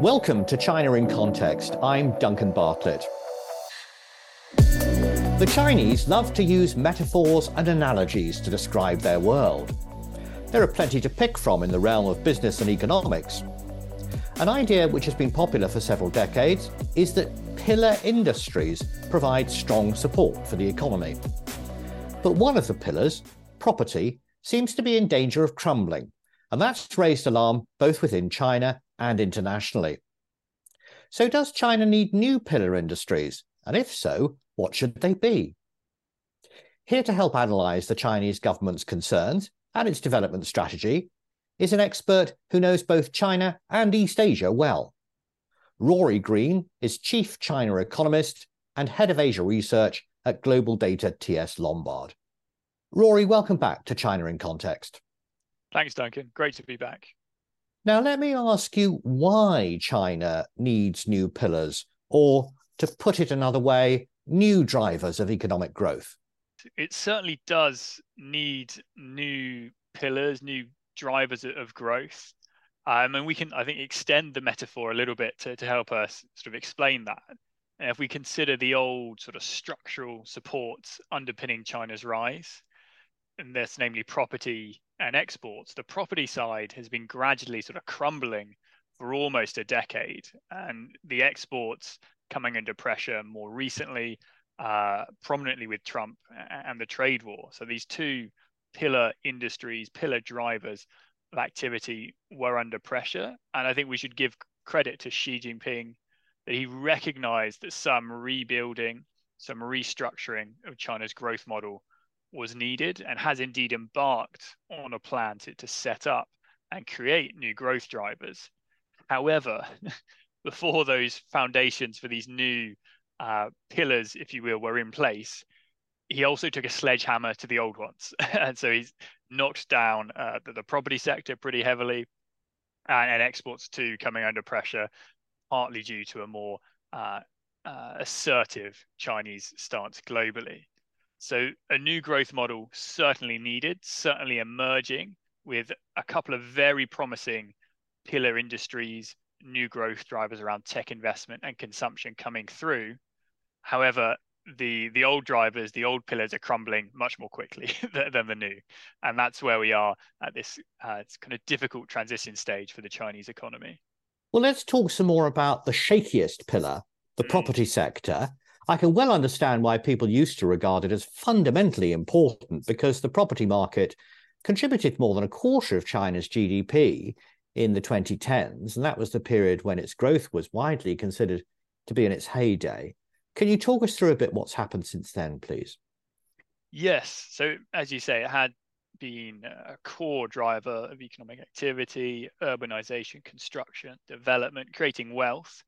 Welcome to China in Context. I'm Duncan Bartlett. The Chinese love to use metaphors and analogies to describe their world. There are plenty to pick from in the realm of business and economics. An idea which has been popular for several decades is that pillar industries provide strong support for the economy. But one of the pillars, property, seems to be in danger of crumbling, and that's raised alarm both within China and internationally. So, does China need new pillar industries? And if so, what should they be? Here to help analyse the Chinese government's concerns and its development strategy is an expert who knows both China and East Asia well. Rory Green is Chief China Economist and Head of Asia Research at Global Data TS Lombard. Rory, welcome back to China in Context. Thanks, Duncan. Great to be back. Now, let me ask you why China needs new pillars, or to put it another way, new drivers of economic growth. It certainly does need new pillars, new drivers of growth. Um, and we can, I think, extend the metaphor a little bit to, to help us sort of explain that. And if we consider the old sort of structural supports underpinning China's rise, and that's namely property and exports, the property side has been gradually sort of crumbling for almost a decade, and the exports coming under pressure more recently, uh, prominently with Trump and the trade war. So these two pillar industries, pillar drivers of activity were under pressure, and I think we should give credit to Xi Jinping that he recognized that some rebuilding, some restructuring of China's growth model was needed and has indeed embarked on a plan to, to set up and create new growth drivers. However, before those foundations for these new uh, pillars, if you will, were in place, he also took a sledgehammer to the old ones. and so he's knocked down uh, the, the, property sector pretty heavily and, and, exports too coming under pressure, partly due to a more uh, uh assertive Chinese stance globally. So a new growth model certainly needed, certainly emerging with a couple of very promising pillar industries, new growth drivers around tech investment and consumption coming through. However, the the old drivers, the old pillars are crumbling much more quickly than the new, and that's where we are at this uh, it's kind of difficult transition stage for the Chinese economy. Well, let's talk some more about the shakiest pillar, the mm. property sector, I can well understand why people used to regard it as fundamentally important because the property market contributed more than a quarter of China's GDP in the 2010s, and that was the period when its growth was widely considered to be in its heyday. Can you talk us through a bit what's happened since then, please? Yes. So, as you say, it had been a core driver of economic activity, urbanization, construction, development, creating wealth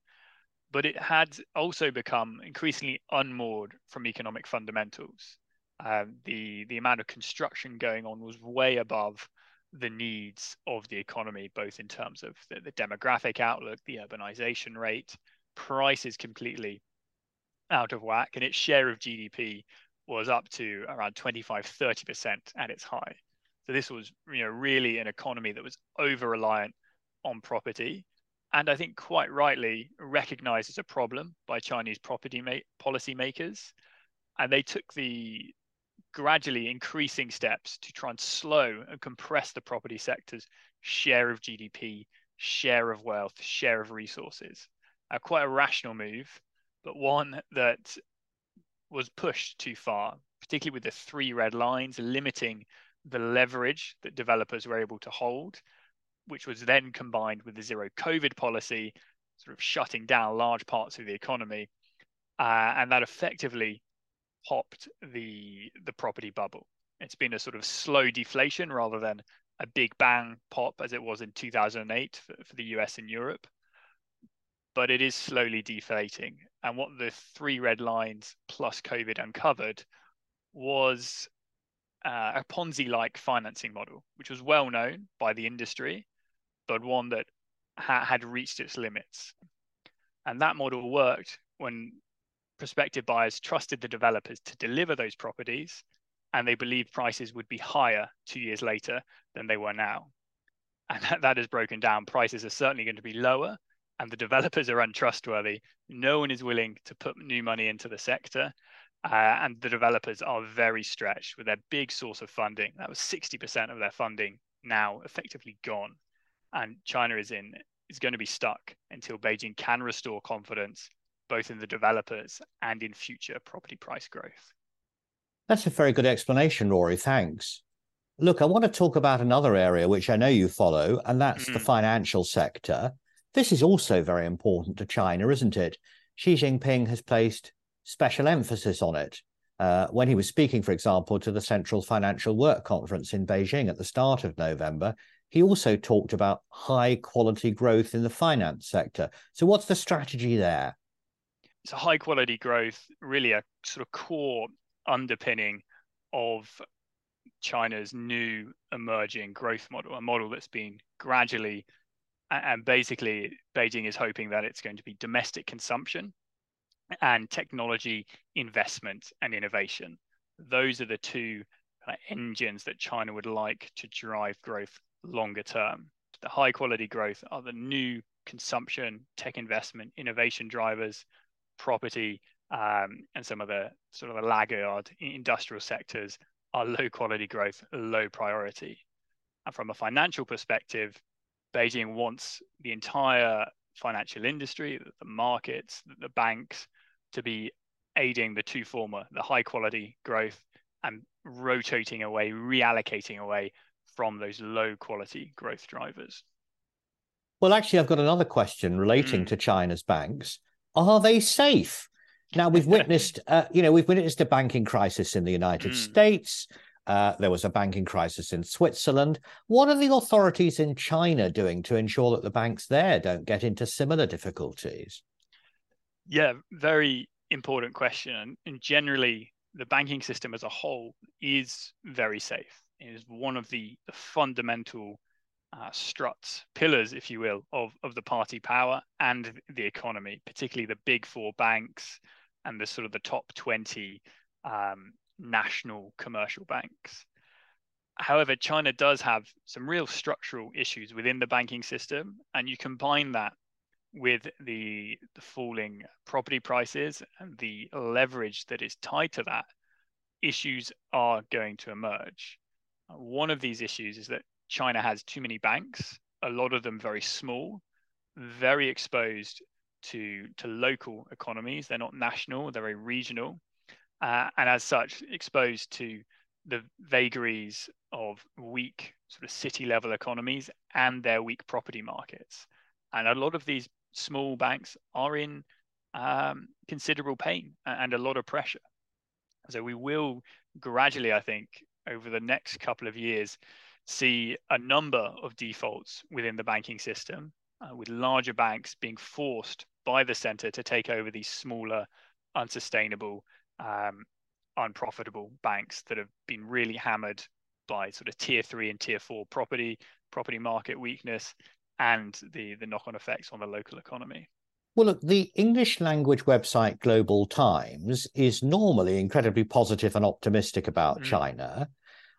but it had also become increasingly unmoored from economic fundamentals. Um, the the amount of construction going on was way above the needs of the economy, both in terms of the, the demographic outlook, the urbanization rate, prices completely out of whack, and its share of GDP was up to around 25, 30% at its high. So this was you know really an economy that was over reliant on property and I think quite rightly recognized as a problem by Chinese property ma- policymakers. And they took the gradually increasing steps to try and slow and compress the property sector's share of GDP, share of wealth, share of resources. Uh, quite a rational move, but one that was pushed too far, particularly with the three red lines limiting the leverage that developers were able to hold which was then combined with the zero COVID policy, sort of shutting down large parts of the economy, uh, and that effectively popped the the property bubble. It's been a sort of slow deflation rather than a big bang pop as it was in 2008 for, for the US and Europe. But it is slowly deflating. And what the three red lines plus COVID uncovered was uh, a Ponzi like financing model, which was well known by the industry but one that ha- had reached its limits. And that model worked when prospective buyers trusted the developers to deliver those properties and they believed prices would be higher two years later than they were now. And that, has broken down. Prices are certainly going to be lower and the developers are untrustworthy. No one is willing to put new money into the sector. Uh, and the developers are very stretched with their big source of funding. That was 60% of their funding now effectively gone. And China is in is going to be stuck until Beijing can restore confidence both in the developers and in future property price growth. That's a very good explanation, Rory. Thanks. Look, I want to talk about another area which I know you follow, and that's mm. the financial sector. This is also very important to China, isn't it? Xi Jinping has placed special emphasis on it. Uh, when he was speaking, for example, to the Central Financial Work Conference in Beijing at the start of November, he also talked about high quality growth in the finance sector. So, what's the strategy there? A high quality growth, really a sort of core underpinning of China's new emerging growth model, a model that's been gradually and basically Beijing is hoping that it's going to be domestic consumption and technology investment and innovation. Those are the two uh, engines that China would like to drive growth longer term. The high quality growth are the new consumption, tech investment, innovation drivers, property, um, and some of the sort of the laggard industrial sectors are low quality growth, low priority. And from a financial perspective, Beijing wants the entire financial industry, the markets, the banks to be aiding the two former, the high quality growth and rotating away, reallocating away from those low quality growth drivers. Well, actually, I've got another question relating mm. to China's banks. Are they safe? Now we've witnessed, uh, you know, we've witnessed a banking crisis in the United mm. States. Uh, there was a banking crisis in Switzerland. What are the authorities in China doing to ensure that the banks there don't get into similar difficulties? Yeah, very important question. And generally, the banking system as a whole is very safe. Is one of the, the fundamental uh, struts, pillars, if you will, of, of the party power and the economy, particularly the big four banks and the sort of the top 20 um, national commercial banks. However, China does have some real structural issues within the banking system, and you combine that with the, the falling property prices and the leverage that is tied to that, issues are going to emerge. One of these issues is that China has too many banks, a lot of them very small, very exposed to, to local economies. They're not national, they're very regional, uh, and as such, exposed to the vagaries of weak sort of city level economies and their weak property markets. And a lot of these small banks are in um, considerable pain and a lot of pressure. So we will gradually, I think, over the next couple of years, see a number of defaults within the banking system, uh, with larger banks being forced by the center to take over these smaller, unsustainable, um, unprofitable banks that have been really hammered by sort of tier three and tier four property, property market weakness, and the the knock-on effects on the local economy. Well, look, the English language website Global Times is normally incredibly positive and optimistic about mm. China.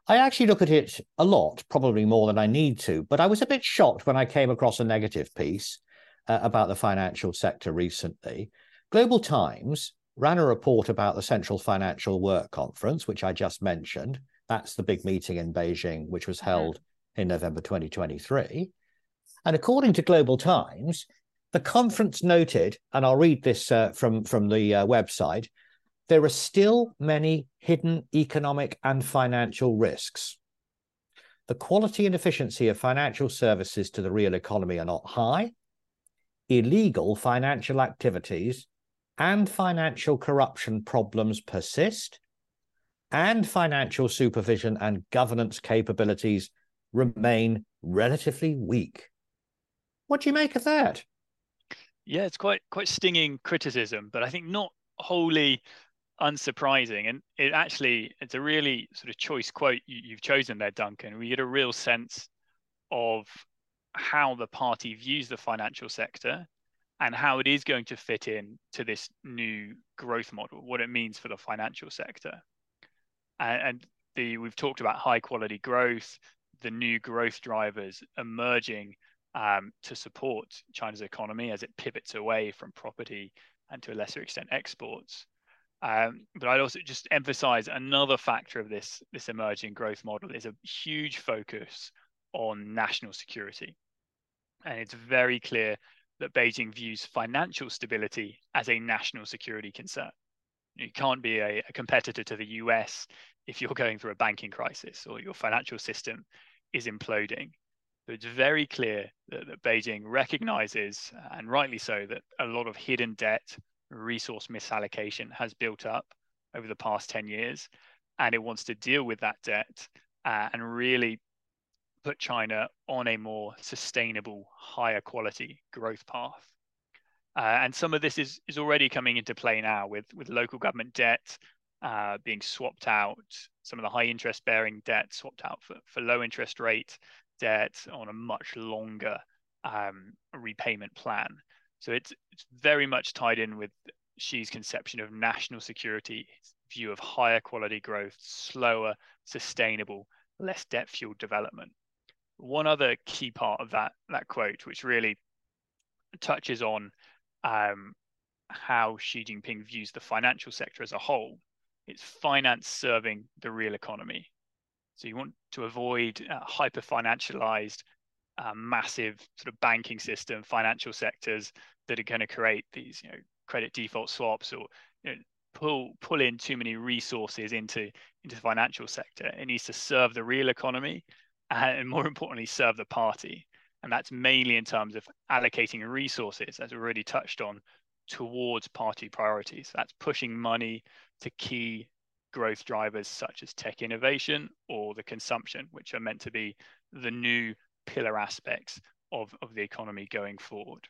I actually look at it a lot, probably more than I need to, but I was a bit shocked when I came across a negative piece uh, about the financial sector recently. Global Times ran a report about the Central Financial Work Conference, which I just mentioned. That's the big meeting in Beijing, which was mm-hmm. held in November 2023. And according to Global Times, the conference noted, and I'll read this uh, from, from the uh, website there are still many hidden economic and financial risks. The quality and efficiency of financial services to the real economy are not high. Illegal financial activities and financial corruption problems persist. And financial supervision and governance capabilities remain relatively weak. What do you make of that? Yeah, it's quite quite stinging criticism, but I think not wholly unsurprising. And it actually it's a really sort of choice quote you, have chosen there, Duncan. We get a real sense of how the party views the financial sector and how it is going to fit in to this new growth model, what it means for the financial sector. And, and the we've talked about high quality growth, the new growth drivers emerging um, to support China's economy as it pivots away from property and to a lesser extent exports. Um, but I'd also just emphasize another factor of this, this emerging growth model is a huge focus on national security. And it's very clear that Beijing views financial stability as a national security concern. You can't be a, a, competitor to the US if you're going through a banking crisis or your financial system is imploding. So it's very clear that, that Beijing recognizes, and rightly so, that a lot of hidden debt, resource misallocation has built up over the past 10 years. And it wants to deal with that debt uh, and really put China on a more sustainable, higher quality growth path. Uh, and some of this is, is already coming into play now with, with local government debt uh, being swapped out, some of the high interest bearing debt swapped out for, for low interest rate debt on a much longer um, repayment plan. So it's, it's very much tied in with Xi's conception of national security, view of higher quality growth, slower, sustainable, less debt fueled development. One other key part of that that quote, which really touches on um, how Xi Jinping views the financial sector as a whole, it's finance serving the real economy. So you want to avoid uh, hyper financialized, uh, massive sort of banking system, financial sectors that are going to create these, you know, credit default swaps or you know, pull pull in too many resources into into the financial sector. It needs to serve the real economy and more importantly, serve the party. And that's mainly in terms of allocating resources, as we already touched on, towards party priorities. That's pushing money to key growth drivers such as tech innovation or the consumption, which are meant to be the new pillar aspects of, of the economy going forward.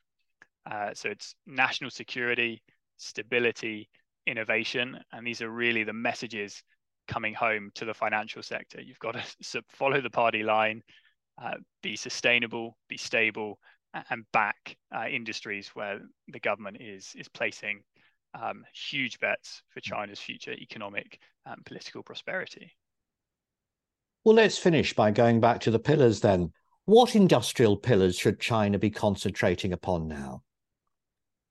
Uh, so it's national security, stability, innovation, and these are really the messages coming home to the financial sector. You've got to follow the party line, uh, be sustainable, be stable, and back uh, industries where the government is is placing um, huge bets for China's future economic and political prosperity. Well, let's finish by going back to the pillars then. What industrial pillars should China be concentrating upon now?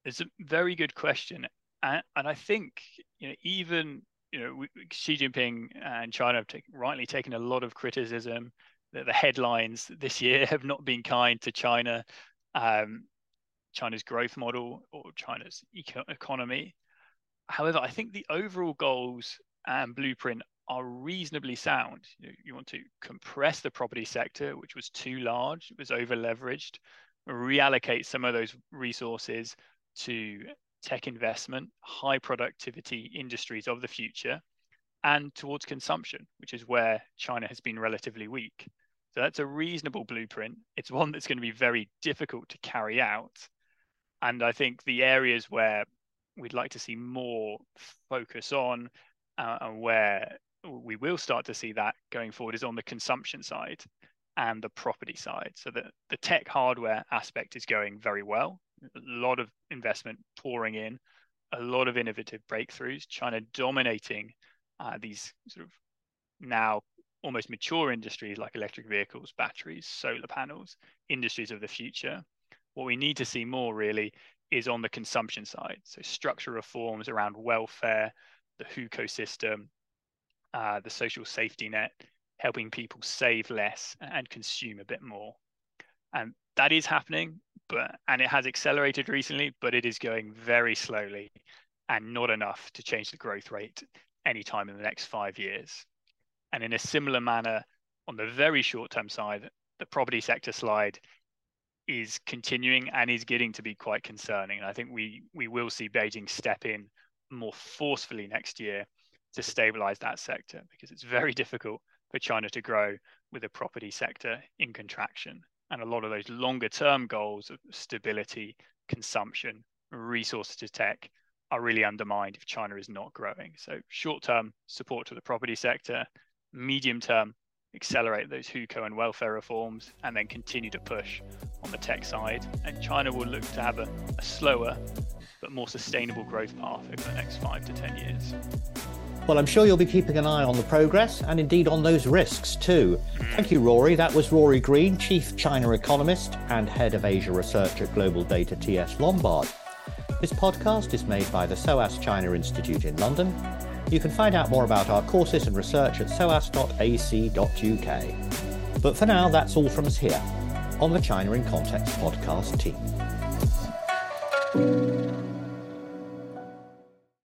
It's a very good question. And, and I think you know, even you know, Xi Jinping and China have rightly taken a lot of criticism that the headlines this year have not been kind to China, um, China's growth model or China's eco- economy. However, I think the overall goals and blueprint are reasonably sound. You, you want to compress the property sector, which was too large, it was over leveraged, reallocate some of those resources to tech investment, high productivity industries of the future, and towards consumption, which is where China has been relatively weak. So that's a reasonable blueprint. It's one that's going to be very difficult to carry out. And I think the areas where we'd like to see more focus on uh, and where we will start to see that going forward is on the consumption side and the property side. So the, the tech hardware aspect is going very well a lot of investment pouring in, a lot of innovative breakthroughs, China dominating uh, these sort of now almost mature industries like electric vehicles, batteries, solar panels, industries of the future. What we need to see more really is on the consumption side. So structural reforms around welfare, the hukou system, uh, the social safety net, helping people save less and consume a bit more. And that is happening but and it has accelerated recently, but it is going very slowly and not enough to change the growth rate anytime in the next five years. And in a similar manner, on the very short term side, the property sector slide is continuing and is getting to be quite concerning. And I think we we will see Beijing step in more forcefully next year to stabilize that sector because it's very difficult for China to grow with a property sector in contraction and a lot of those longer term goals of stability, consumption, resources to tech are really undermined if China is not growing. So short term support to the property sector, medium term accelerate those hukou and welfare reforms, and then continue to push on the tech side. And China will look to have a, a slower but more sustainable growth path over the next five to 10 years. Well, I'm sure you'll be keeping an eye on the progress and indeed on those risks too. Thank you, Rory. That was Rory Green, Chief China Economist and Head of Asia Research at Global Data TS Lombard. This podcast is made by the SOAS China Institute in London. You can find out more about our courses and research at soas.ac.uk. But for now, that's all from us here on the China in Context podcast team.